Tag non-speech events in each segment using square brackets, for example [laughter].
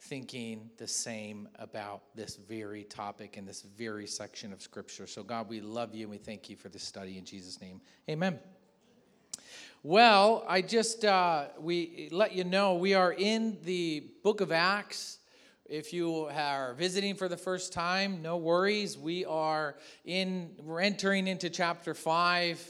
thinking the same about this very topic and this very section of Scripture. So, God, we love you and we thank you for this study in Jesus' name. Amen. Well, I just uh, we let you know we are in the book of Acts. If you are visiting for the first time, no worries. We are in we're entering into chapter five.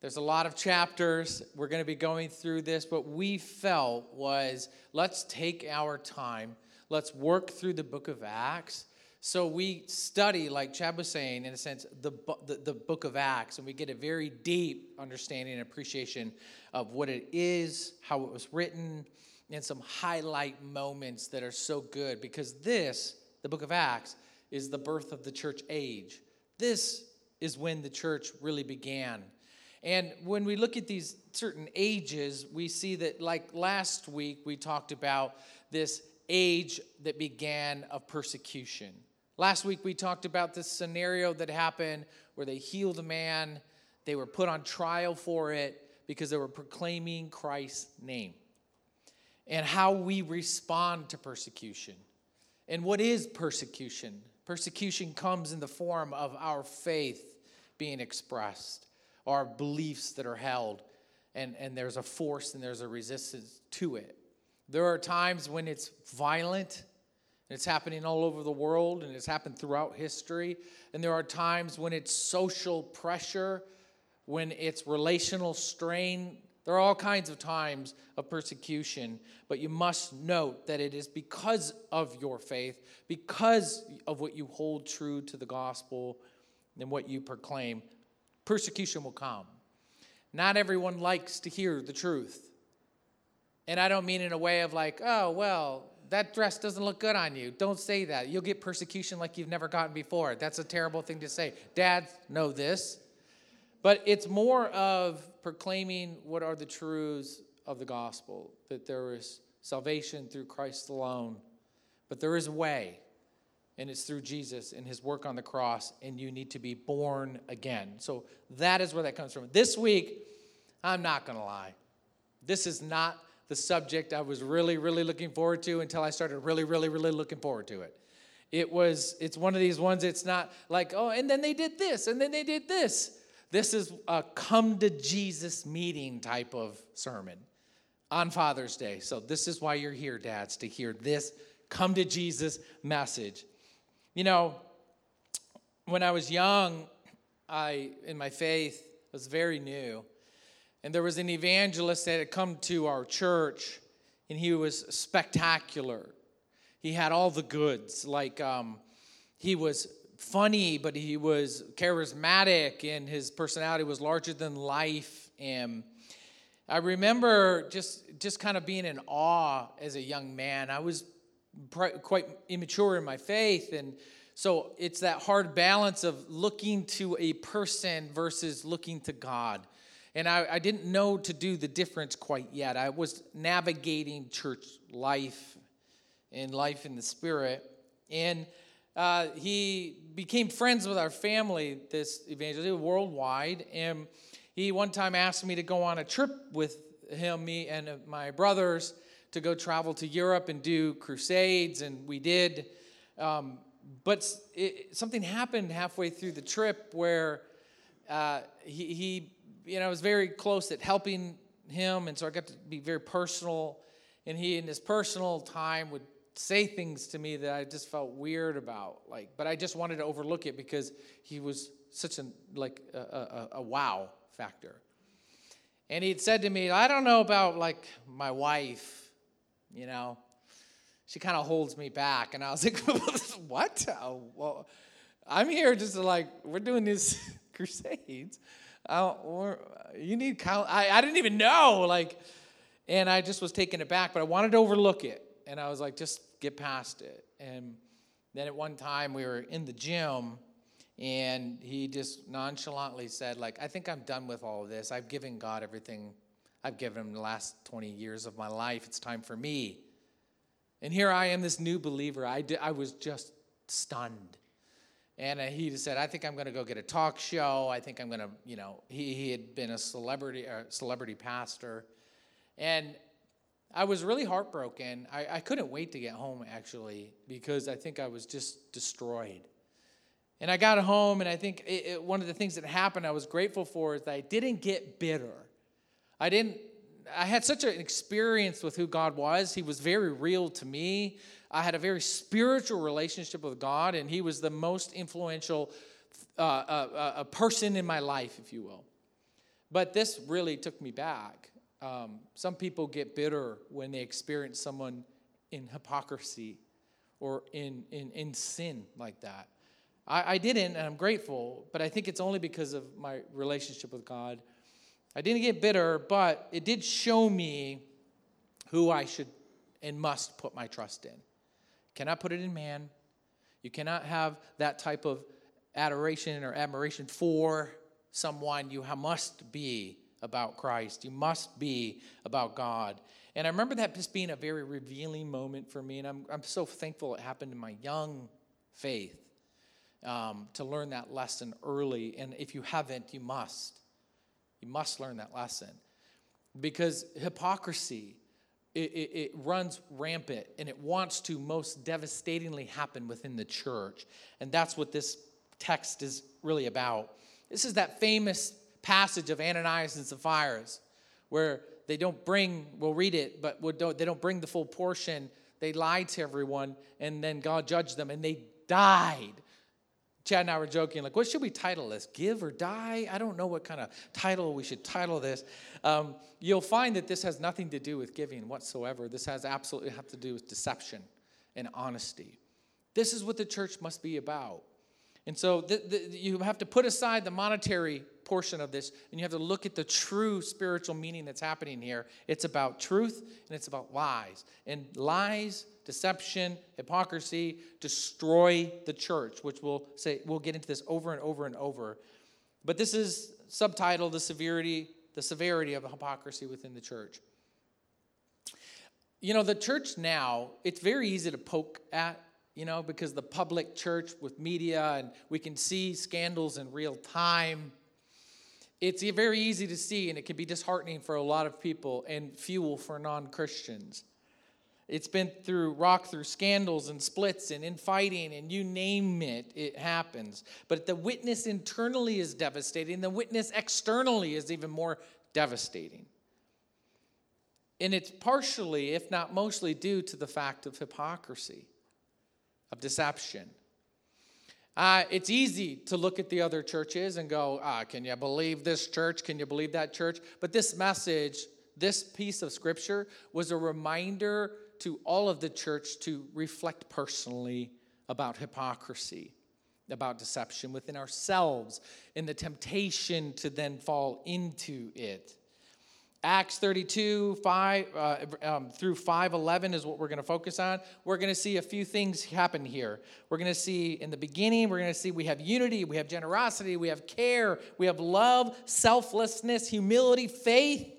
There's a lot of chapters. We're going to be going through this, but we felt was let's take our time. Let's work through the book of Acts. So we study, like Chad was saying, in a sense, the, the, the book of Acts, and we get a very deep understanding and appreciation of what it is, how it was written, and some highlight moments that are so good because this, the book of Acts, is the birth of the church age. This is when the church really began. And when we look at these certain ages, we see that, like last week, we talked about this age that began of persecution. Last week, we talked about this scenario that happened where they healed a man, they were put on trial for it because they were proclaiming Christ's name, and how we respond to persecution. And what is persecution? Persecution comes in the form of our faith being expressed are beliefs that are held, and, and there's a force and there's a resistance to it. There are times when it's violent, and it's happening all over the world, and it's happened throughout history. And there are times when it's social pressure, when it's relational strain. There are all kinds of times of persecution, but you must note that it is because of your faith, because of what you hold true to the gospel and what you proclaim, persecution will come. Not everyone likes to hear the truth. And I don't mean in a way of like, oh, well, that dress doesn't look good on you. Don't say that. You'll get persecution like you've never gotten before. That's a terrible thing to say. Dads know this. But it's more of proclaiming what are the truths of the gospel that there is salvation through Christ alone, but there is a way and it's through Jesus and his work on the cross, and you need to be born again. So that is where that comes from. This week, I'm not going to lie. This is not the subject I was really, really looking forward to until I started really, really, really looking forward to it. It was, it's one of these ones, it's not like, oh, and then they did this, and then they did this. This is a come to Jesus meeting type of sermon on Father's Day. So this is why you're here, dads, to hear this come to Jesus message. You know, when I was young, I, in my faith, was very new. And there was an evangelist that had come to our church, and he was spectacular. He had all the goods. Like, um, he was funny, but he was charismatic, and his personality was larger than life. And I remember just, just kind of being in awe as a young man. I was quite immature in my faith. And so it's that hard balance of looking to a person versus looking to God. And I, I didn't know to do the difference quite yet. I was navigating church life and life in the spirit. And uh, he became friends with our family, this evangelist, worldwide. And he one time asked me to go on a trip with him, me, and my brothers to go travel to Europe and do crusades, and we did. Um, but it, something happened halfway through the trip where uh, he, he, you know, I was very close at helping him, and so I got to be very personal. And he, in his personal time, would say things to me that I just felt weird about. Like, but I just wanted to overlook it because he was such a like a, a, a wow factor. And he'd said to me, I don't know about like my wife you know. She kind of holds me back. And I was [laughs] like, what? Oh, well, I'm here just to like, we're doing these [laughs] crusades. Uh, you need count. I, I didn't even know. Like, and I just was taken aback, but I wanted to overlook it. And I was like, just get past it. And then at one time we were in the gym and he just nonchalantly said like i think i'm done with all of this i've given god everything I've given him the last 20 years of my life. It's time for me. And here I am, this new believer. I, did, I was just stunned. And uh, he said, I think I'm going to go get a talk show. I think I'm going to, you know, he, he had been a celebrity, a celebrity pastor. And I was really heartbroken. I, I couldn't wait to get home, actually, because I think I was just destroyed. And I got home, and I think it, it, one of the things that happened I was grateful for is that I didn't get bitter. I didn't. I had such an experience with who God was. He was very real to me. I had a very spiritual relationship with God, and He was the most influential uh, uh, uh, person in my life, if you will. But this really took me back. Um, some people get bitter when they experience someone in hypocrisy or in, in, in sin like that. I, I didn't, and I'm grateful, but I think it's only because of my relationship with God. I didn't get bitter, but it did show me who I should and must put my trust in. Cannot put it in man. You cannot have that type of adoration or admiration for someone. You must be about Christ. You must be about God. And I remember that just being a very revealing moment for me. And I'm, I'm so thankful it happened in my young faith um, to learn that lesson early. And if you haven't, you must. You must learn that lesson. Because hypocrisy, it, it, it, runs rampant and it wants to most devastatingly happen within the church. And that's what this text is really about. This is that famous passage of Ananias and Sapphira, where they don't bring, we'll read it, but they don't bring the full portion. They lied to everyone, and then God judged them, and they died. Chad and I were joking, like, what should we title this? Give or die? I don't know what kind of title we should title this. Um, you'll find that this has nothing to do with giving whatsoever. This has absolutely have to do with deception and honesty. This is what the church must be about. And so the, the, you have to put aside the monetary portion of this and you have to look at the true spiritual meaning that's happening here. It's about truth and it's about lies. And lies, deception, hypocrisy destroy the church, which we'll say we'll get into this over and over and over. But this is subtitled the severity the severity of hypocrisy within the church. You know, the church now, it's very easy to poke at you know, because the public church with media and we can see scandals in real time. It's very easy to see, and it can be disheartening for a lot of people and fuel for non Christians. It's been through rock through scandals and splits and infighting and you name it, it happens. But the witness internally is devastating, the witness externally is even more devastating. And it's partially, if not mostly, due to the fact of hypocrisy of deception. Uh, it's easy to look at the other churches and go, ah, can you believe this church? Can you believe that church? But this message, this piece of scripture, was a reminder to all of the church to reflect personally about hypocrisy, about deception within ourselves, and the temptation to then fall into it. Acts 32, 5 uh, um, through 511 is what we're going to focus on. We're going to see a few things happen here. We're going to see in the beginning, we're going to see we have unity, we have generosity, we have care, we have love, selflessness, humility, faith,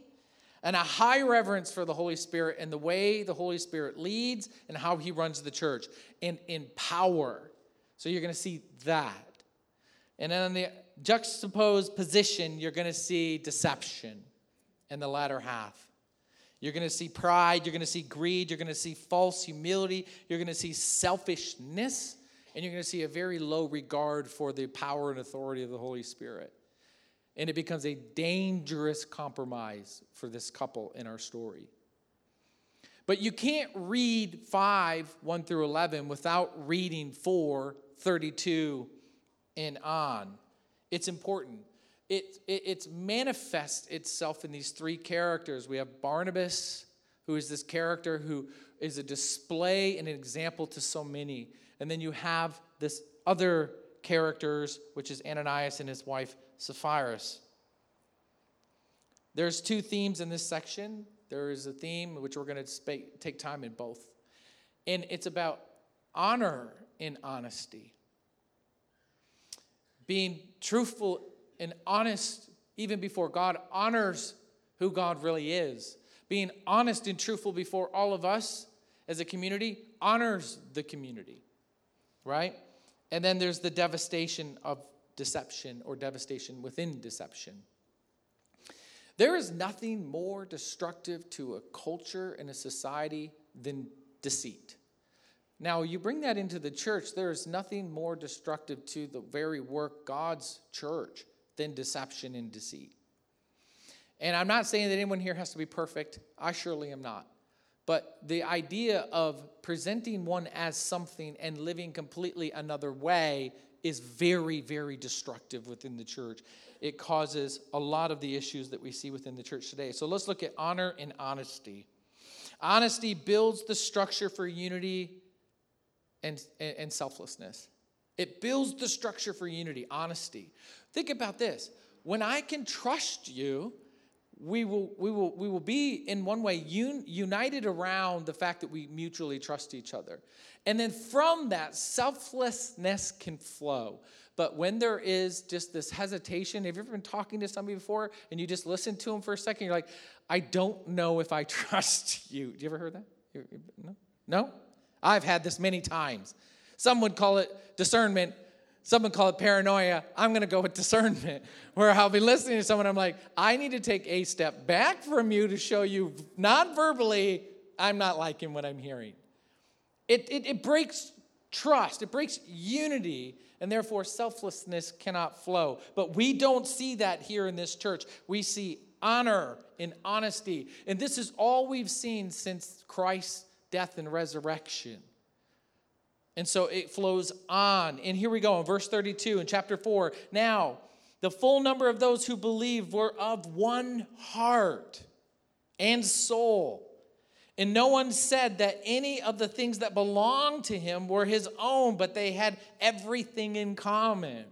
and a high reverence for the Holy Spirit and the way the Holy Spirit leads and how he runs the church, and in power. So you're going to see that. And then in the juxtaposed position, you're going to see deception in the latter half. You're going to see pride, you're going to see greed, you're going to see false humility, you're going to see selfishness, and you're going to see a very low regard for the power and authority of the Holy Spirit. And it becomes a dangerous compromise for this couple in our story. But you can't read 5, 1 through 11, without reading 4, 32, and on. It's important it, it it's manifests itself in these three characters. We have Barnabas, who is this character who is a display and an example to so many. And then you have this other characters, which is Ananias and his wife Sapphira. There's two themes in this section. There is a theme which we're going to take time in both. And it's about honor in honesty. Being truthful and honest, even before God, honors who God really is. Being honest and truthful before all of us as a community honors the community, right? And then there's the devastation of deception or devastation within deception. There is nothing more destructive to a culture and a society than deceit. Now, you bring that into the church, there is nothing more destructive to the very work God's church than deception and deceit. And I'm not saying that anyone here has to be perfect. I surely am not. But the idea of presenting one as something and living completely another way is very, very destructive within the church. It causes a lot of the issues that we see within the church today. So let's look at honor and honesty. Honesty builds the structure for unity and, and selflessness. It builds the structure for unity, honesty. Think about this. When I can trust you, we will, we will, we will be, in one way, un, united around the fact that we mutually trust each other. And then from that, selflessness can flow. But when there is just this hesitation, have you ever been talking to somebody before and you just listen to them for a second? You're like, I don't know if I [laughs] trust you. Do you ever heard that? No? No? I've had this many times. Some would call it discernment. Some would call it paranoia. I'm going to go with discernment, [laughs] where I'll be listening to someone. I'm like, I need to take a step back from you to show you non verbally, I'm not liking what I'm hearing. It, it, it breaks trust, it breaks unity, and therefore selflessness cannot flow. But we don't see that here in this church. We see honor and honesty. And this is all we've seen since Christ's death and resurrection. And so it flows on. And here we go in verse 32 in chapter 4. Now, the full number of those who believed were of one heart and soul. And no one said that any of the things that belonged to him were his own, but they had everything in common.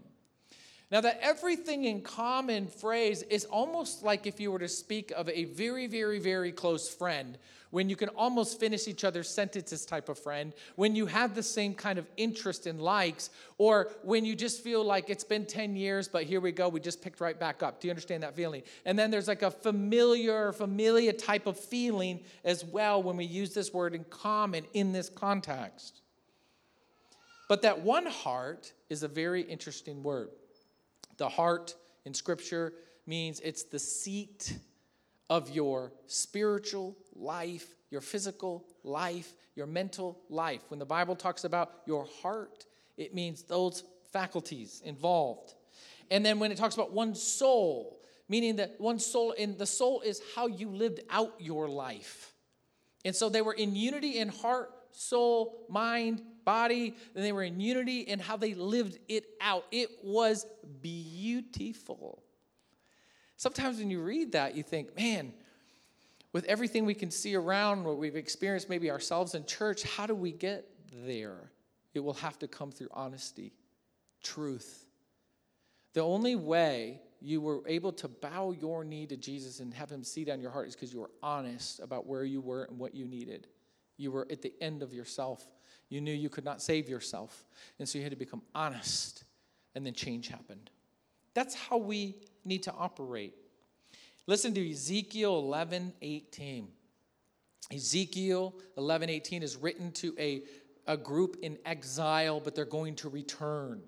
Now, that everything in common phrase is almost like if you were to speak of a very, very, very close friend when you can almost finish each other's sentences type of friend, when you have the same kind of interest and likes, or when you just feel like it's been 10 years, but here we go, we just picked right back up. Do you understand that feeling? And then there's like a familiar, familiar type of feeling as well when we use this word in common in this context. But that one heart is a very interesting word. The heart in Scripture means it's the seat of your spiritual life, your physical life, your mental life. When the Bible talks about your heart, it means those faculties involved. And then when it talks about one soul, meaning that one soul, and the soul is how you lived out your life. And so they were in unity in heart, soul, mind, body, and they were in unity in how they lived it out. It was beautiful. Sometimes when you read that, you think, man, with everything we can see around, what we've experienced, maybe ourselves in church, how do we get there? It will have to come through honesty, truth. The only way you were able to bow your knee to Jesus and have him see down your heart is because you were honest about where you were and what you needed. You were at the end of yourself. You knew you could not save yourself. And so you had to become honest, and then change happened. That's how we need to operate. Listen to Ezekiel 11 18. Ezekiel 11 18 is written to a, a group in exile, but they're going to return.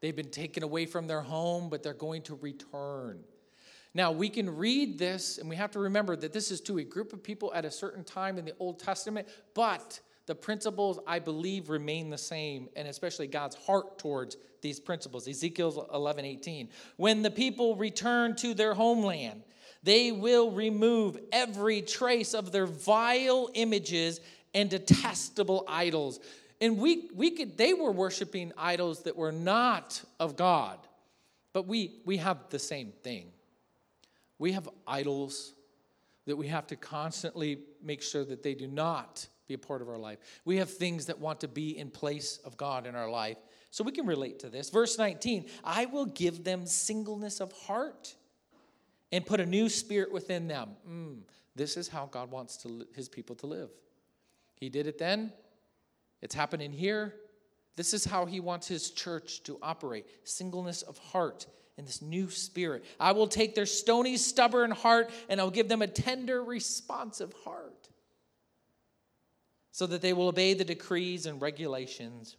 They've been taken away from their home, but they're going to return. Now, we can read this, and we have to remember that this is to a group of people at a certain time in the Old Testament, but the principles, I believe, remain the same, and especially God's heart towards these principles. Ezekiel 11 18. When the people return to their homeland, they will remove every trace of their vile images and detestable idols. And we, we could, they were worshiping idols that were not of God, but we, we have the same thing. We have idols that we have to constantly make sure that they do not be a part of our life. We have things that want to be in place of God in our life. So we can relate to this. Verse 19 I will give them singleness of heart and put a new spirit within them. Mm, this is how God wants to, his people to live. He did it then, it's happening here. This is how he wants his church to operate singleness of heart and this new spirit. I will take their stony, stubborn heart and I'll give them a tender, responsive heart so that they will obey the decrees and regulations,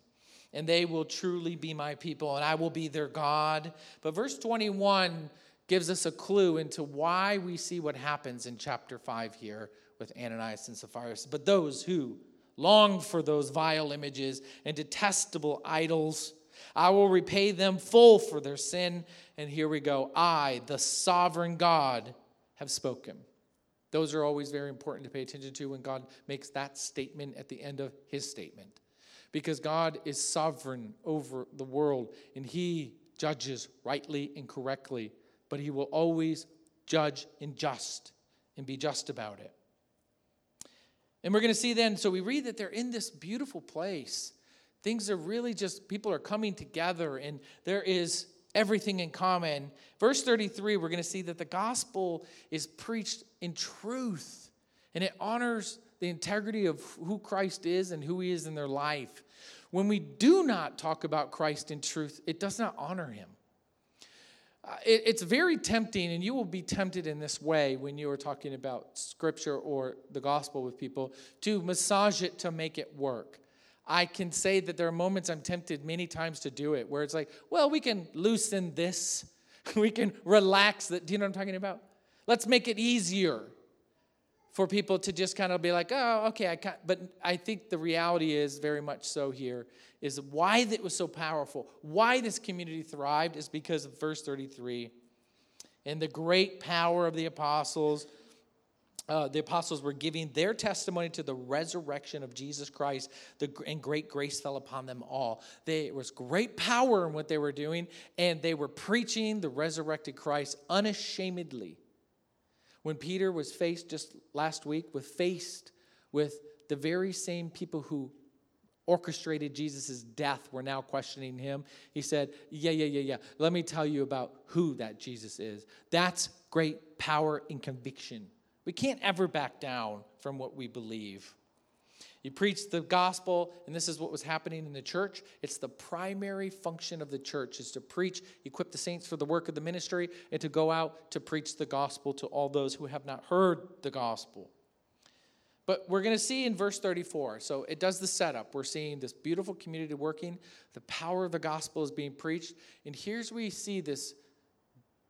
and they will truly be my people, and I will be their God. But verse 21 gives us a clue into why we see what happens in chapter 5 here with Ananias and Sapphira. But those who long for those vile images and detestable idols, I will repay them full for their sin. And here we go I, the sovereign God, have spoken. Those are always very important to pay attention to when God makes that statement at the end of his statement. Because God is sovereign over the world and he judges rightly and correctly but he will always judge in just and be just about it. And we're going to see then, so we read that they're in this beautiful place. Things are really just, people are coming together and there is everything in common. Verse 33, we're going to see that the gospel is preached in truth and it honors the integrity of who Christ is and who he is in their life. When we do not talk about Christ in truth, it does not honor him. Uh, it, it's very tempting, and you will be tempted in this way when you are talking about scripture or the gospel with people to massage it to make it work. I can say that there are moments I'm tempted many times to do it where it's like, well, we can loosen this, [laughs] we can relax that. Do you know what I'm talking about? Let's make it easier for people to just kind of be like, oh, okay, I can't. But I think the reality is very much so here is why that was so powerful, why this community thrived is because of verse 33 and the great power of the apostles. Uh, the apostles were giving their testimony to the resurrection of Jesus Christ, the, and great grace fell upon them all. there was great power in what they were doing, and they were preaching the resurrected Christ unashamedly. When Peter was faced just last week with faced with the very same people who orchestrated Jesus' death were now questioning him. He said, Yeah, yeah, yeah, yeah. Let me tell you about who that Jesus is. That's great power and conviction. We can't ever back down from what we believe. You preach the gospel, and this is what was happening in the church. It's the primary function of the church is to preach, equip the saints for the work of the ministry, and to go out to preach the gospel to all those who have not heard the gospel. But we're going to see in verse 34, so it does the setup. We're seeing this beautiful community working, the power of the gospel is being preached, and here's where we see this,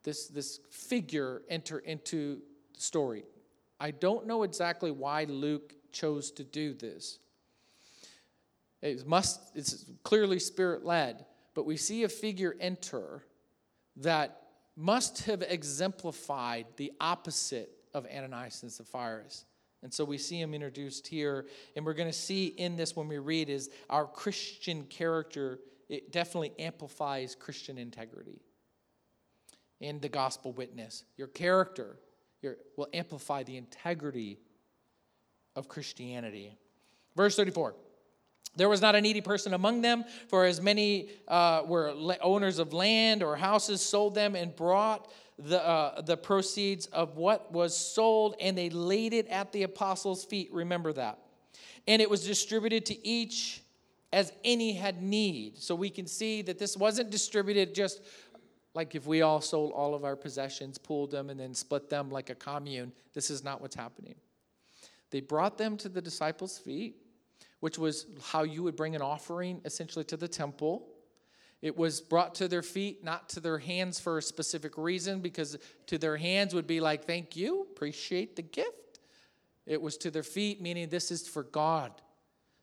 this, this figure enter into the story. I don't know exactly why Luke chose to do this. It must, it's clearly spirit led, but we see a figure enter that must have exemplified the opposite of Ananias and Sapphira. And so we see him introduced here. And we're going to see in this when we read is our Christian character, it definitely amplifies Christian integrity in the gospel witness. Your character your, will amplify the integrity of Christianity. Verse 34. There was not a needy person among them, for as many uh, were owners of land or houses sold them and brought the, uh, the proceeds of what was sold, and they laid it at the apostles' feet. Remember that. And it was distributed to each as any had need. So we can see that this wasn't distributed just like if we all sold all of our possessions, pooled them, and then split them like a commune. This is not what's happening. They brought them to the disciples' feet, which was how you would bring an offering essentially to the temple. It was brought to their feet, not to their hands for a specific reason, because to their hands would be like, thank you, appreciate the gift. It was to their feet, meaning this is for God.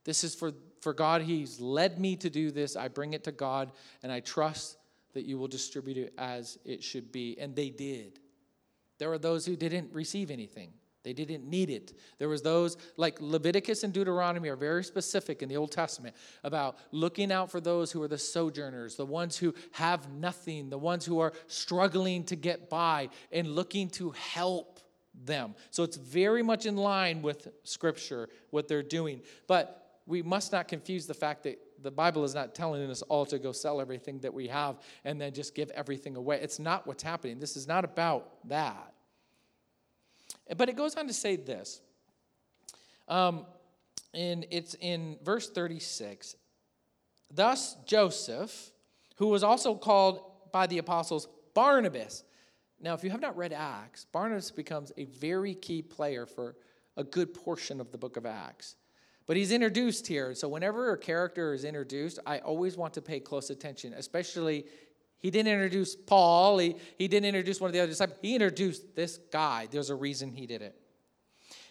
This is for, for God. He's led me to do this. I bring it to God, and I trust that you will distribute it as it should be. And they did. There were those who didn't receive anything. They didn't need it. There was those like Leviticus and Deuteronomy are very specific in the Old Testament about looking out for those who are the sojourners, the ones who have nothing, the ones who are struggling to get by and looking to help them. So it's very much in line with scripture what they're doing. But we must not confuse the fact that the Bible is not telling us all to go sell everything that we have and then just give everything away. It's not what's happening. This is not about that. But it goes on to say this. Um, and it's in verse 36. Thus, Joseph, who was also called by the apostles Barnabas. Now, if you have not read Acts, Barnabas becomes a very key player for a good portion of the book of Acts. But he's introduced here. So, whenever a character is introduced, I always want to pay close attention, especially He didn't introduce Paul. He, he didn't introduce one of the other disciples. He introduced this guy. There's a reason he did it.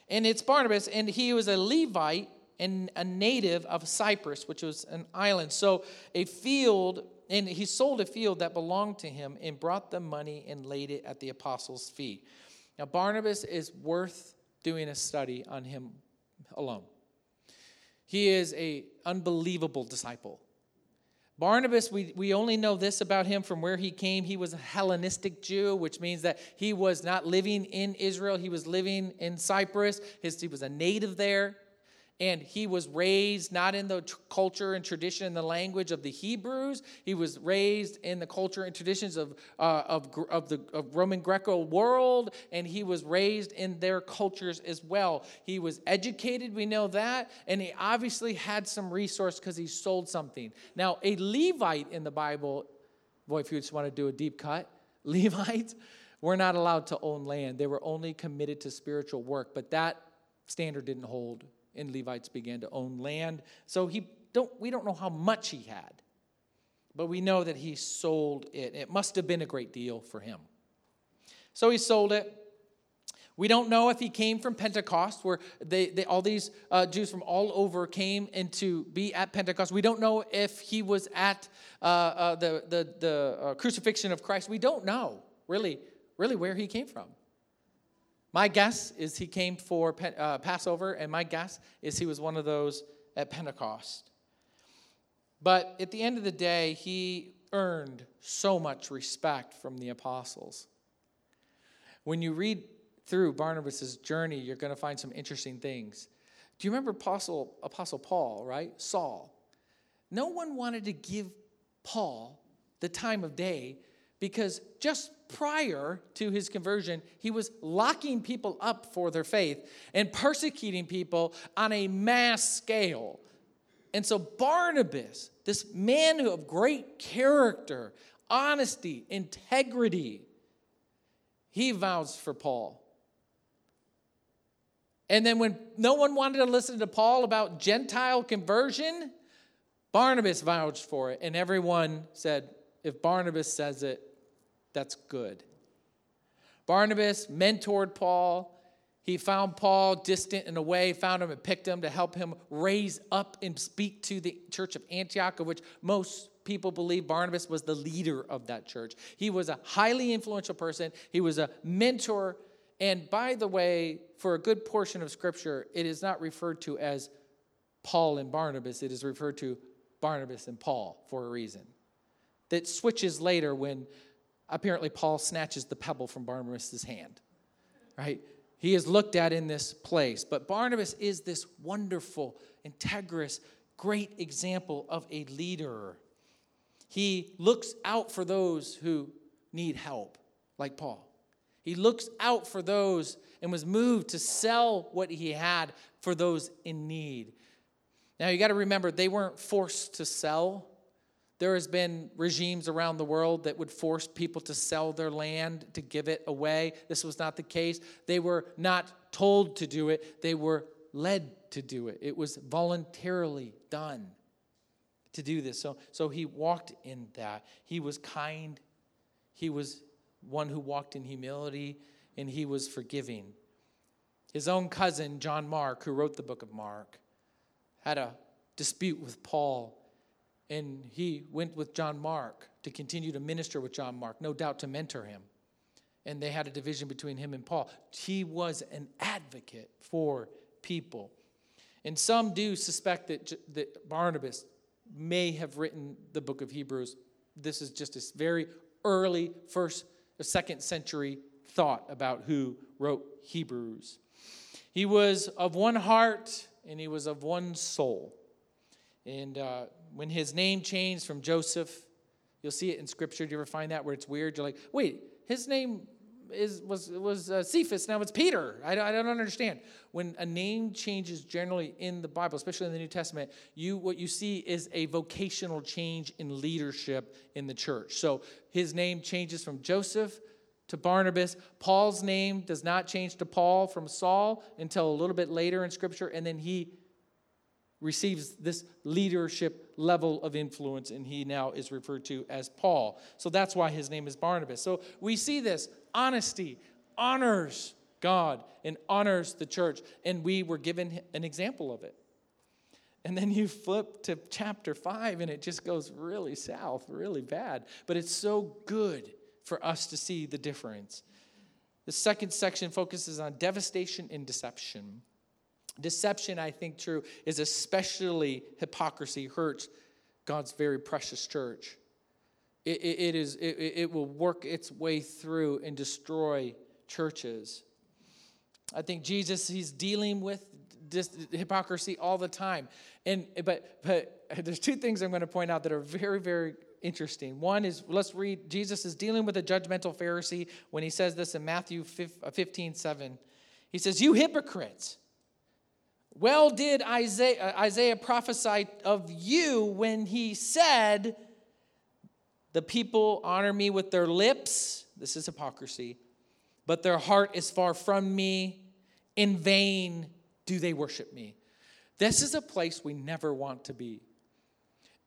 And it's Barnabas, and he was a Levite and a native of Cyprus, which was an island. So a field, and he sold a field that belonged to him and brought the money and laid it at the apostles' feet. Now, Barnabas is worth doing a study on him alone. He is a unbelievable disciple. Barnabas, we, we only know this about him from where he came. He was a Hellenistic Jew, which means that he was not living in Israel. He was living in Cyprus. His, he was a native there and he was raised not in the culture and tradition and the language of the Hebrews. He was raised in the culture and traditions of, uh, of, of the of Roman Greco world, and he was raised in their cultures as well. He was educated, we know that, and he obviously had some resource because he sold something. Now, a Levite in the Bible, boy, if you just want to do a deep cut, [laughs] Levites were not allowed to own land. They were only committed to spiritual work, but that standard didn't hold and Levites began to own land. So he don't, we don't know how much he had, but we know that he sold it. It must have been a great deal for him. So he sold it. We don't know if he came from Pentecost, where they, they all these uh, Jews from all over came into be at Pentecost. We don't know if he was at uh, uh, the, the, the uh, crucifixion of Christ. We don't know, really, really where he came from. My guess is he came for uh, Passover, and my guess is he was one of those at Pentecost. But at the end of the day, he earned so much respect from the apostles. When you read through Barnabas' journey, you're going to find some interesting things. Do you remember Apostle, Apostle Paul, right? Saul. No one wanted to give Paul the time of day because just prior to his conversion, he was locking people up for their faith and persecuting people on a mass scale. And so, Barnabas, this man of great character, honesty, integrity, he vows for Paul. And then, when no one wanted to listen to Paul about Gentile conversion, Barnabas vouched for it. And everyone said, if Barnabas says it, that's good. Barnabas mentored Paul. He found Paul distant and away, found him and picked him to help him raise up and speak to the church of Antioch, of which most people believe Barnabas was the leader of that church. He was a highly influential person, he was a mentor. And by the way, for a good portion of Scripture, it is not referred to as Paul and Barnabas, it is referred to Barnabas and Paul for a reason. That switches later when apparently Paul snatches the pebble from Barnabas' hand, right? He is looked at in this place. But Barnabas is this wonderful, integrous, great example of a leader. He looks out for those who need help, like Paul. He looks out for those and was moved to sell what he had for those in need. Now, you got to remember, they weren't forced to sell there has been regimes around the world that would force people to sell their land to give it away. This was not the case. They were not told to do it, they were led to do it. It was voluntarily done to do this. So, so he walked in that. He was kind. He was one who walked in humility, and he was forgiving. His own cousin, John Mark, who wrote the book of Mark, had a dispute with Paul and he went with John Mark to continue to minister with John Mark, no doubt to mentor him. And they had a division between him and Paul. He was an advocate for people. And some do suspect that, that Barnabas may have written the book of Hebrews. This is just a very early first or second century thought about who wrote Hebrews. He was of one heart and he was of one soul. And uh, when his name changed from Joseph, you'll see it in Scripture. Do you ever find that where it's weird? You're like, wait, his name is was was uh, Cephas. Now it's Peter. I, I don't understand. When a name changes generally in the Bible, especially in the New Testament, you what you see is a vocational change in leadership in the church. So his name changes from Joseph to Barnabas. Paul's name does not change to Paul from Saul until a little bit later in Scripture, and then he receives this leadership level of influence, and he now is referred to as Paul. So that's why his name is Barnabas. So we see this honesty honors God and honors the church, and we were given an example of it. And then you flip to chapter five, and it just goes really south, really bad. But it's so good for us to see the difference. The second section focuses on devastation and deception. Deception, I think, true, is especially hypocrisy, hurts God's very precious church. It, it, it, is, it, it will work its way through and destroy churches. I think Jesus, he's dealing with this hypocrisy all the time. And but but there's two things I'm going to point out that are very, very interesting. One is let's read Jesus is dealing with a judgmental Pharisee when he says this in Matthew 15, 7. He says, You hypocrites. Well, did Isaiah, uh, Isaiah prophesy of you when he said, The people honor me with their lips? This is hypocrisy. But their heart is far from me. In vain do they worship me. This is a place we never want to be.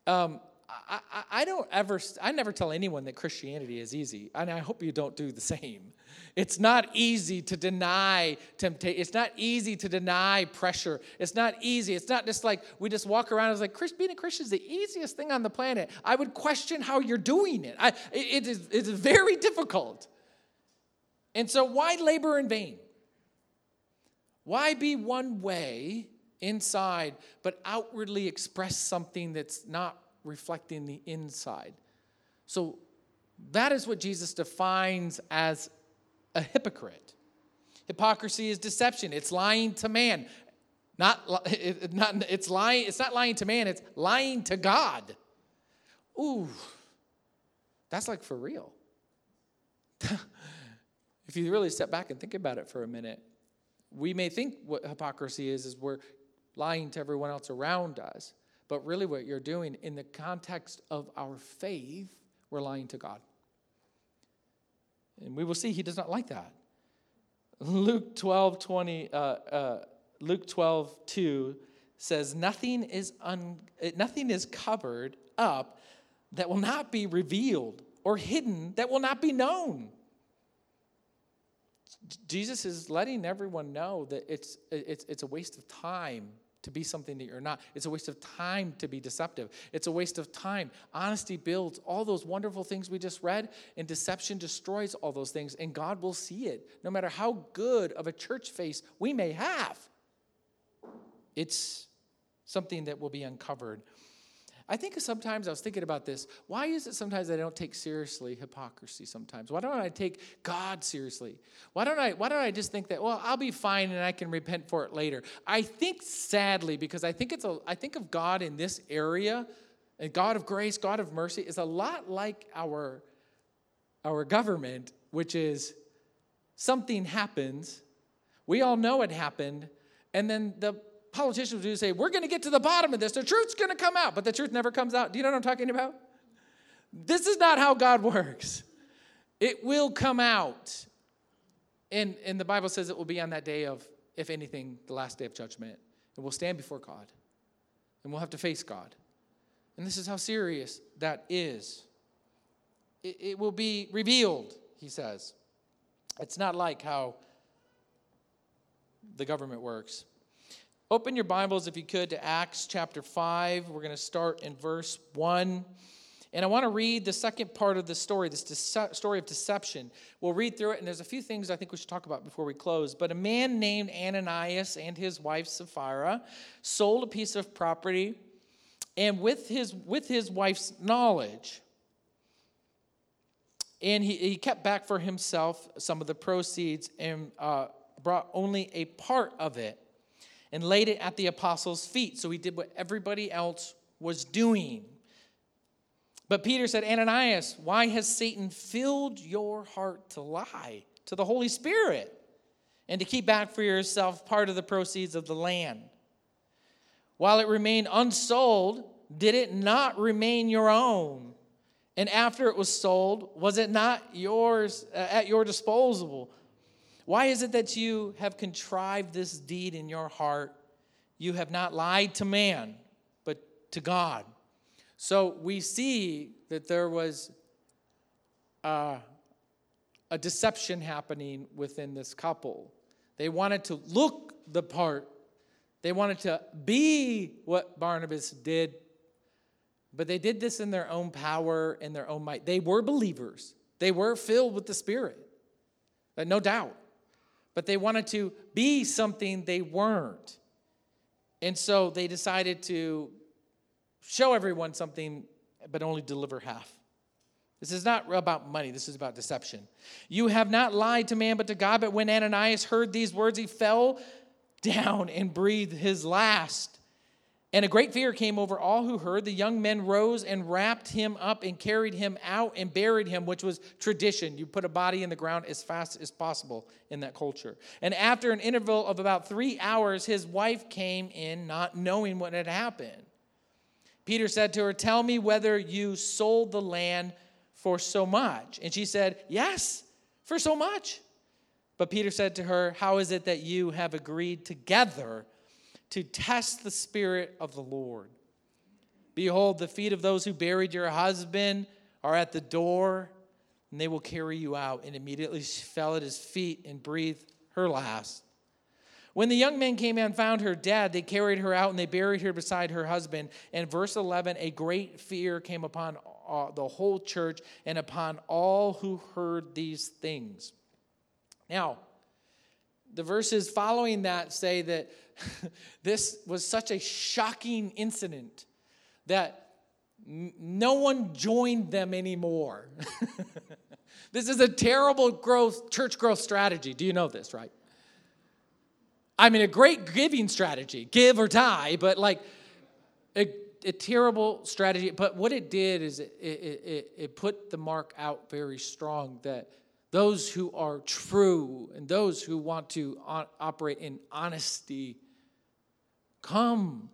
Um, I, I, don't ever, I never tell anyone that Christianity is easy, and I hope you don't do the [laughs] same. It's not easy to deny temptation. It's not easy to deny pressure. It's not easy. It's not just like we just walk around as like being a Christian is the easiest thing on the planet. I would question how you're doing it. I, it is it's very difficult. And so, why labor in vain? Why be one way inside, but outwardly express something that's not reflecting the inside? So, that is what Jesus defines as a hypocrite. Hypocrisy is deception, it's lying to man. Not, [laughs] not, it's lying, it's not lying to man, it's lying to God. Ooh, that's like for real. [laughs] if you really step back and think about it for a minute, we may think what hypocrisy is, is we're lying to everyone else around us. But really, what you're doing in the context of our faith, we're lying to God. And we will see he does not like that. Luke 12, 20, uh, uh, Luke 12, 2 says, nothing is, un, nothing is covered up that will not be revealed or hidden that will not be known. Jesus is letting everyone know that it's, it's, it's a waste of time to be something that you're not. It's a waste of time to be deceptive. It's a waste of time. Honesty builds all those wonderful things we just read, and deception destroys all those things, and God will see it no matter how good of a church face we may have. It's something that will be uncovered. I think sometimes I was thinking about this. Why is it sometimes I don't take seriously hypocrisy sometimes? Why don't I take God seriously? Why don't I why don't I just think that, well, I'll be fine and I can repent for it later? I think sadly, because I think it's a I think of God in this area, and God of grace, God of mercy, is a lot like our our government, which is something happens, we all know it happened, and then the politicians do say, we're going to get to the bottom of this. The truth's going to come out, but the truth never comes out. Do you know what I'm talking about? This is not how God works. It will come out. And, and the Bible says it will be on that day of, if anything, the last day of judgment. And we'll stand before God. And we'll have to face God. And this is how serious that is. It, it will be revealed, he says. It's not like how the government works. Open your Bibles, if you could, to Acts chapter 5. We're going to start in verse 1. And I want to read the second part of the story, this dece- story of deception. We'll read through it, and there's a few things I think we should talk about before we close. But a man named Ananias and his wife Sapphira sold a piece of property, and with his, with his wife's knowledge, and he, he kept back for himself some of the proceeds and uh, brought only a part of it and laid it at the apostles' feet. So he did what everybody else was doing. But Peter said, Ananias, why has Satan filled your heart to lie to the Holy Spirit and to keep back for yourself part of the proceeds of the land? While it remained unsold, did it not remain your own? And after it was sold, was it not yours uh, at your disposal? Why is it that you have contrived this deed in your heart? You have not lied to man, but to God. So we see that there was uh, a deception happening within this couple. They wanted to look the part, they wanted to be what Barnabas did, but they did this in their own power and their own might. They were believers, they were filled with the Spirit, no doubt. But they wanted to be something they weren't. And so they decided to show everyone something, but only deliver half. This is not about money, this is about deception. You have not lied to man, but to God. But when Ananias heard these words, he fell down and breathed his last. And a great fear came over all who heard. The young men rose and wrapped him up and carried him out and buried him, which was tradition. You put a body in the ground as fast as possible in that culture. And after an interval of about three hours, his wife came in, not knowing what had happened. Peter said to her, Tell me whether you sold the land for so much. And she said, Yes, for so much. But Peter said to her, How is it that you have agreed together to test the Spirit of the Lord? Behold, the feet of those who buried your husband are at the door, and they will carry you out. And immediately she fell at his feet and breathed her last. When the young men came and found her dead, they carried her out and they buried her beside her husband. And verse 11, a great fear came upon uh, the whole church and upon all who heard these things. Now, the verses following that say that [laughs] this was such a shocking incident that no one joined them anymore. [laughs] this is a terrible growth church growth strategy. Do you know this, right? I mean, a great giving strategy, give or die, but like a, a terrible strategy. But what it did is it, it, it, it put the mark out very strong that those who are true and those who want to operate in honesty come.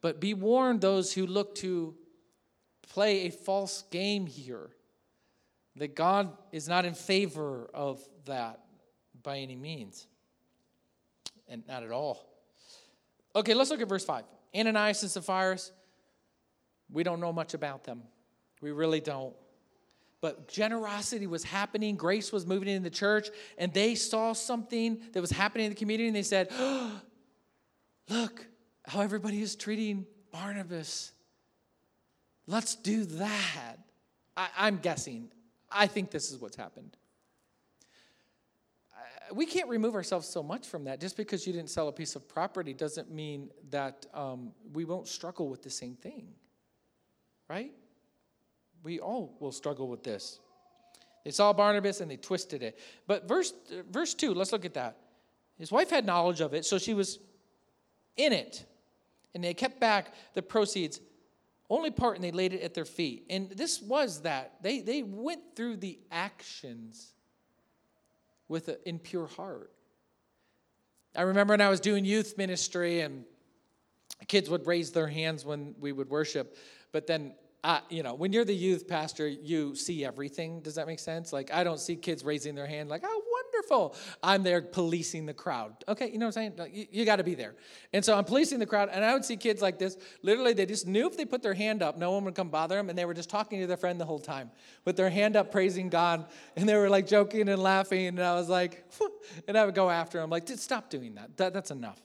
But be warned, those who look to play a false game here, that God is not in favor of that by any means and not at all. Okay, let's look at verse 5. Ananias and Sapphira, we don't know much about them. We really don't. But generosity was happening, grace was moving in the church, and they saw something that was happening in the community, and they said, oh, [gasps] Look how everybody is treating Barnabas. Let's do that. I, I'm guessing. I think this is what's happened we can't remove ourselves so much from that. Just because you didn't sell a piece of property doesn't mean that um, we won't struggle with the same thing, right? We all will struggle with this. They saw Barnabas and they twisted it. But verse, verse 2, let's look at that. His wife had knowledge of it, so she was in it. And they kept back the proceeds, only part, and they laid it at their feet. And this was that. They, they went through the actions with an impure heart. I remember when I was doing youth ministry and kids would raise their hands when we would worship, but then uh, you know, when you're the youth pastor, you see everything. Does that make sense? Like, I don't see kids raising their hand, like, oh, wonderful. I'm there policing the crowd. Okay, you know what I'm saying? Like, you, you got to be there. And so I'm policing the crowd, and I would see kids like this. Literally, they just knew if they put their hand up, no one would come bother them, and they were just talking to their friend the whole time with their hand up, praising God, and they were like joking and laughing. And I was like, [laughs] and I would go after them, like, stop doing that. that that's enough.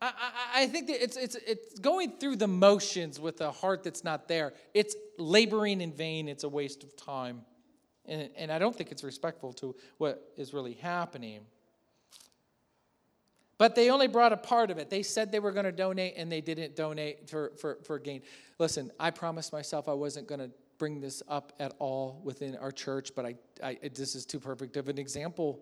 I, I, I think it's, it's, it's going through the motions with a heart that's not there. It's laboring in vain, it's a waste of time. And, and I don't think it's respectful to what is really happening. But they only brought a part of it. They said they were going to donate and they didn't donate for, for, for gain. Listen, I promised myself I wasn't going to bring this up at all within our church, but I, I, this is too perfect of an example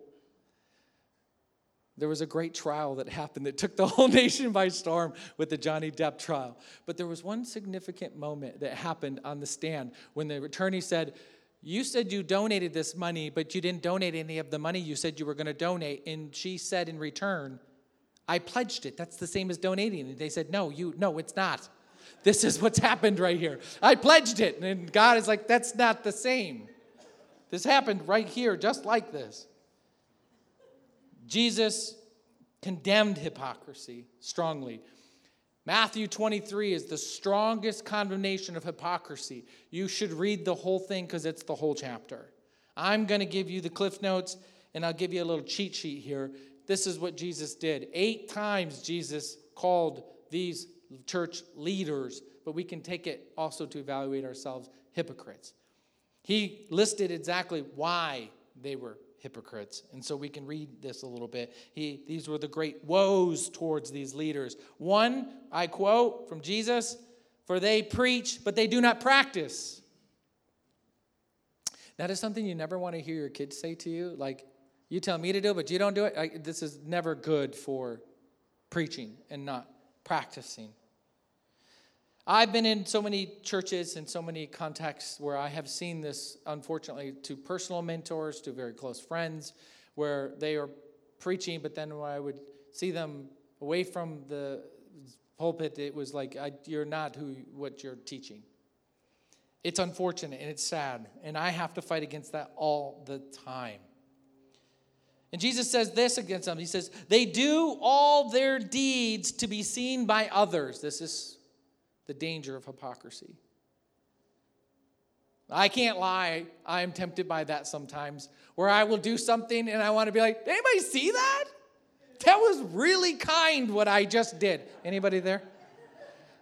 there was a great trial that happened that took the [laughs] whole nation by storm with the Johnny Depp trial. But there was one significant moment that happened on the stand when the attorney said, You said you donated this money, but you didn't donate any of the money you said you were going to donate. And she said in return, I pledged it. That's the same as donating. And they said, No, you no, it's not. This is what's happened right here. I pledged it. And God is like, That's not the same. This happened right here, just like this. Jesus condemned hypocrisy strongly. Matthew 23 is the strongest condemnation of hypocrisy. You should read the whole thing because it's the whole chapter. I'm going to give you the cliff notes and I'll give you a little cheat sheet here. This is what Jesus did. Eight times Jesus called these church leaders, but we can take it also to evaluate ourselves hypocrites. He listed exactly why they were hypocrites. And so we can read this a little bit. He, these were the great woes towards these leaders. One, I quote from Jesus, for they preach, but they do not practice. That is something you never want to hear your kids say to you. Like, you tell me to do it, but you don't do it. I, this is never good for preaching and not practicing. I've been in so many churches and so many contexts where I have seen this, unfortunately, to personal mentors, to very close friends, where they are preaching, but then when I would see them away from the pulpit, it was like, I, you're not who what you're teaching. It's unfortunate and it's sad, and I have to fight against that all the time. And Jesus says this against them. He says, They do all their deeds to be seen by others. This is the danger of hypocrisy. I can't lie. I am tempted by that sometimes, where I will do something and I want to be like, anybody see that? That was really kind what I just did. Anybody there?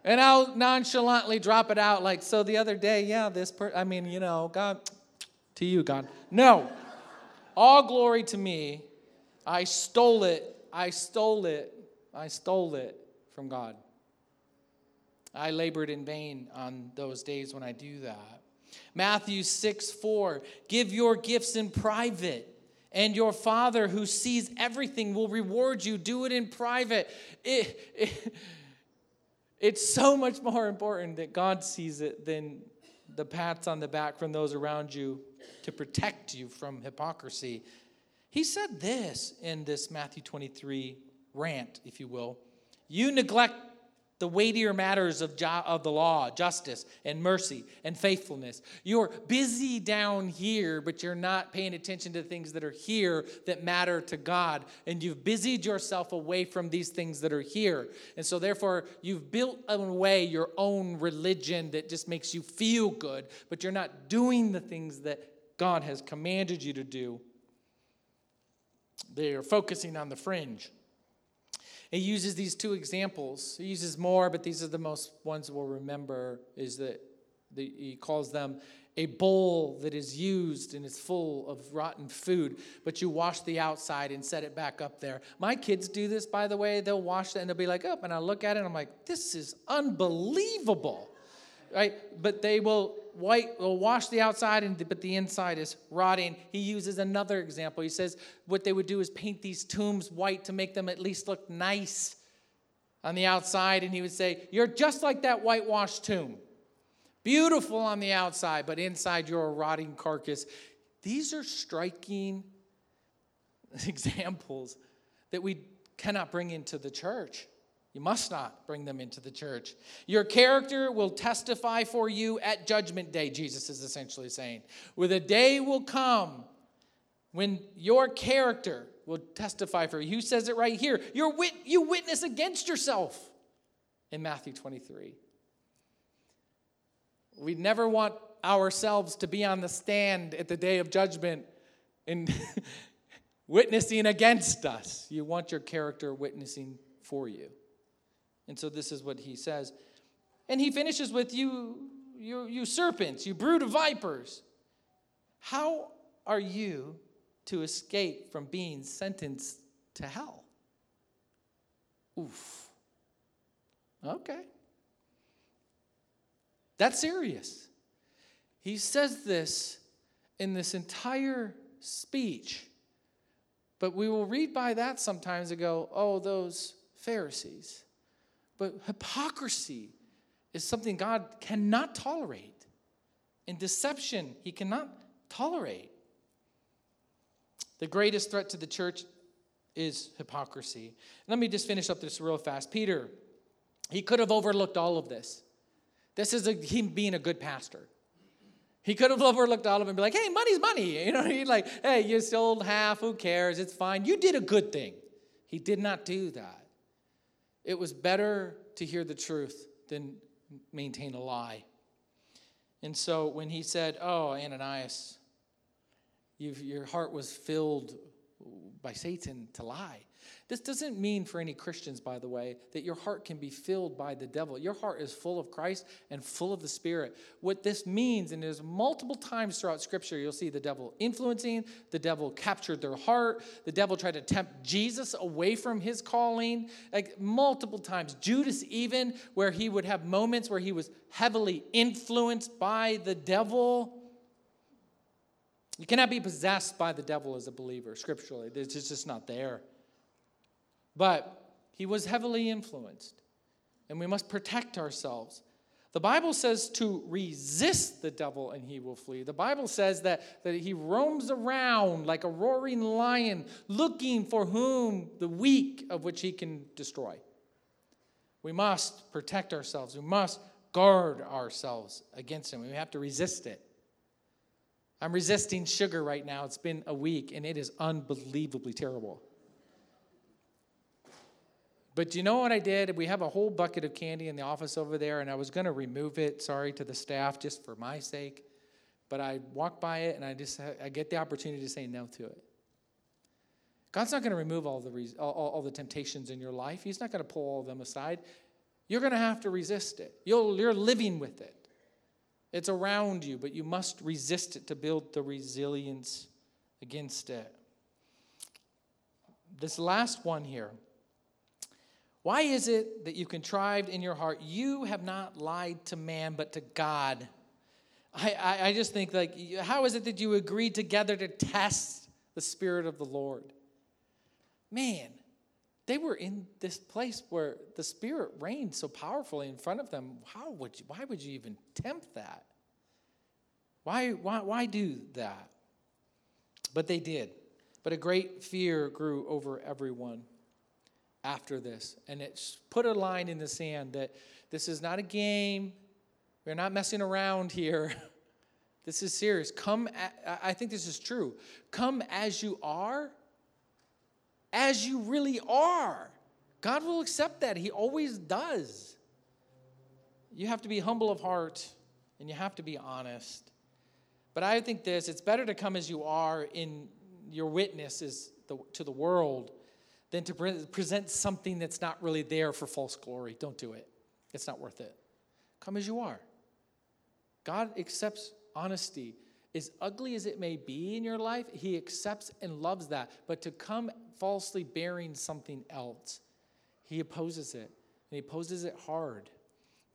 And I'll nonchalantly drop it out like, so the other day, yeah, this per I mean, you know, God, to you, God. No. All glory to me. I stole it. I stole it. I stole it from God. I labored in vain on those days when I do that. Matthew 6 4, give your gifts in private, and your Father who sees everything will reward you. Do it in private. It, it, it's so much more important that God sees it than the pats on the back from those around you to protect you from hypocrisy. He said this in this Matthew 23 rant, if you will. You neglect the weightier matters of, jo- of the law, justice and mercy and faithfulness. You're busy down here, but you're not paying attention to things that are here that matter to God. And you've busied yourself away from these things that are here. And so, therefore, you've built away your own religion that just makes you feel good, but you're not doing the things that God has commanded you to do. They are focusing on the fringe. He uses these two examples. He uses more, but these are the most ones we'll remember. Is that the, he calls them a bowl that is used and is full of rotten food, but you wash the outside and set it back up there. My kids do this, by the way. They'll wash it and they'll be like, up, oh, and I look at it and I'm like, this is unbelievable right? But they will white will wash the outside, and but the inside is rotting. He uses another example. He says what they would do is paint these tombs white to make them at least look nice on the outside, and he would say, "You're just like that whitewashed tomb, beautiful on the outside, but inside you're a rotting carcass." These are striking [laughs] examples that we cannot bring into the church. You must not bring them into the church. Your character will testify for you at judgment day, Jesus is essentially saying. Where the day will come when your character will testify for you. Who says it right here? You're wit- you witness against yourself in Matthew 23. We never want ourselves to be on the stand at the day of judgment and [laughs] witnessing against us. You want your character witnessing for you. And so this is what he says. And he finishes with you, you, you serpents, you brood of vipers. How are you to escape from being sentenced to hell? Oof. Okay. That's serious. He says this in this entire speech. But we will read by that sometimes and go, oh, those Pharisees. But hypocrisy is something God cannot tolerate. And deception, he cannot tolerate. The greatest threat to the church is hypocrisy. Let me just finish up this real fast. Peter, he could have overlooked all of this. This is a, him being a good pastor. He could have overlooked all of it and be like, hey, money's money. [laughs] You know, he's like, hey, you sold half, who cares? It's fine. You did a good thing. He did not do that. It was better to hear the truth than maintain a lie. And so when he said, Oh, Ananias, your heart was filled by Satan to lie. This doesn't mean for any Christians, by the way, that your heart can be filled by the devil. Your heart is full of Christ and full of the Spirit. What this means, and there's multiple times throughout Scripture, you'll see the devil influencing, the devil captured their heart, the devil tried to tempt Jesus away from his calling, like multiple times. Judas, even, where he would have moments where he was heavily influenced by the devil. You cannot be possessed by the devil as a believer, scripturally. It's just not there. But he was heavily influenced, and we must protect ourselves. The Bible says to resist the devil and he will flee. The Bible says that, that he roams around like a roaring lion, looking for whom the weak of which he can destroy. We must protect ourselves. We must guard ourselves against him. We have to resist it. I'm resisting sugar right now. It's been a week and it is unbelievably terrible. But do you know what I did? We have a whole bucket of candy in the office over there, and I was going to remove it, sorry to the staff, just for my sake. But I walked by it, and I just I get the opportunity to say no to it. God's not going to remove all the, all, all the temptations in your life. He's not going to pull all of them aside. You're going to have to resist it. You'll, you're living with it. It's around you, but you must resist it to build the resilience against it. This last one here why is it that you contrived in your heart? You have not lied to man, but to God. I, I, I just think, like, how is it that you agreed together to test the Spirit of the Lord? Man, they were in this place where the Spirit reigned so powerfully in front of them. How would you, why would you even tempt that? Why, why, why do that? But they did. But a great fear grew over everyone after this. And it's put a line in the sand that this is not a game. We're not messing around here. [laughs] this is serious. Come, I think this is true. Come as you are, as you really are. God will accept that. He always does. You have to be humble of heart and you have to be honest. But I think this it's better to come as you are in your witness to the world than to pre- present something that's not really there for false glory. Don't do it. It's not worth it. Come as you are. God accepts honesty. As ugly as it may be in your life, He accepts and loves that. But to come falsely bearing something else, He opposes it. And He opposes it hard.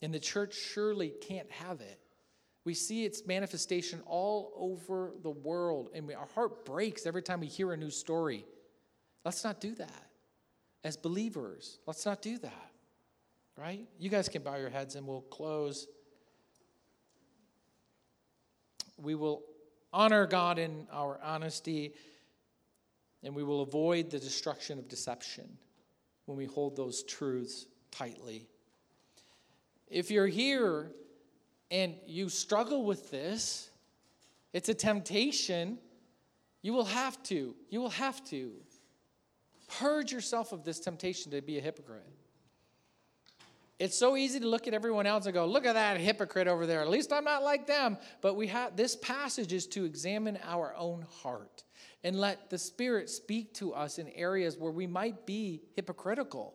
And the church surely can't have it. We see its manifestation all over the world, and we, our heart breaks every time we hear a new story. Let's not do that as believers. Let's not do that, right? You guys can bow your heads and we'll close. We will honor God in our honesty and we will avoid the destruction of deception when we hold those truths tightly. If you're here and you struggle with this, it's a temptation. You will have to. You will have to Purge yourself of this temptation to be a hypocrite. It's so easy to look at everyone else and go, look at that hypocrite over there. At least I'm not like them. But we have this passage is to examine our own heart and let the Spirit speak to us in areas where we might be hypocritical.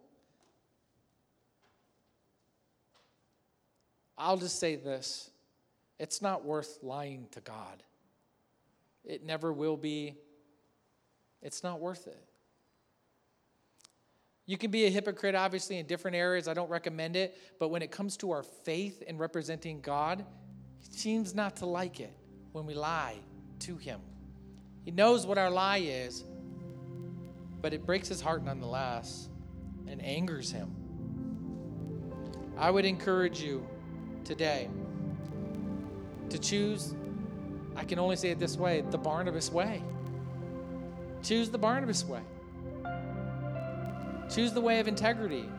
I'll just say this it's not worth lying to God. It never will be. It's not worth it. You can be a hypocrite, obviously, in different areas. I don't recommend it. But when it comes to our faith in representing God, He seems not to like it when we lie to Him. He knows what our lie is, but it breaks His heart nonetheless and angers Him. I would encourage you today to choose, I can only say it this way, the Barnabas way. Choose the Barnabas way. Choose the way of integrity,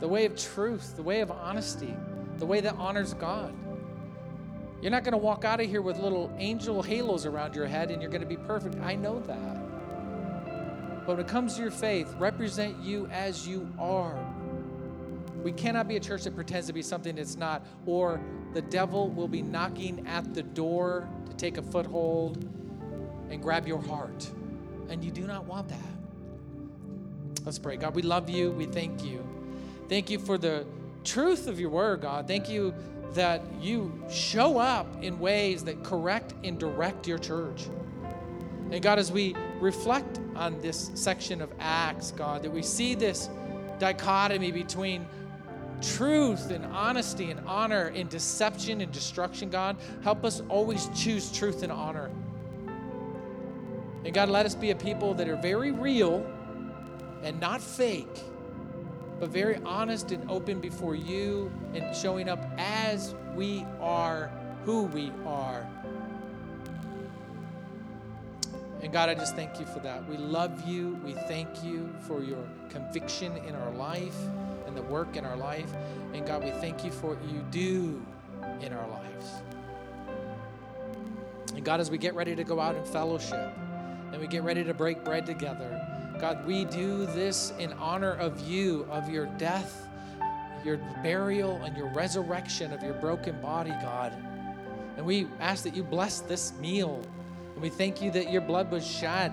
the way of truth, the way of honesty, the way that honors God. You're not going to walk out of here with little angel halos around your head and you're going to be perfect. I know that. But when it comes to your faith, represent you as you are. We cannot be a church that pretends to be something it's not, or the devil will be knocking at the door to take a foothold and grab your heart. And you do not want that. Let's pray. God, we love you. We thank you. Thank you for the truth of your word, God. Thank you that you show up in ways that correct and direct your church. And God, as we reflect on this section of Acts, God, that we see this dichotomy between truth and honesty and honor and deception and destruction, God, help us always choose truth and honor. And God, let us be a people that are very real and not fake but very honest and open before you and showing up as we are, who we are. And God, I just thank you for that. We love you. We thank you for your conviction in our life and the work in our life. And God, we thank you for what you do in our lives. And God, as we get ready to go out in fellowship and we get ready to break bread together, God, we do this in honor of you, of your death, your burial, and your resurrection of your broken body, God. And we ask that you bless this meal. And we thank you that your blood was shed,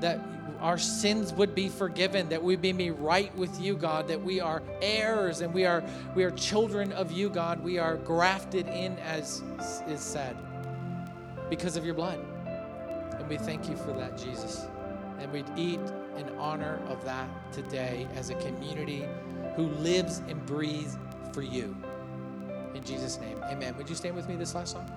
that our sins would be forgiven, that we be right with you, God, that we are heirs and we are we are children of you, God. We are grafted in as is said because of your blood. And we thank you for that, Jesus. And we'd eat in honor of that today as a community who lives and breathes for you. In Jesus' name, amen. Would you stand with me this last song?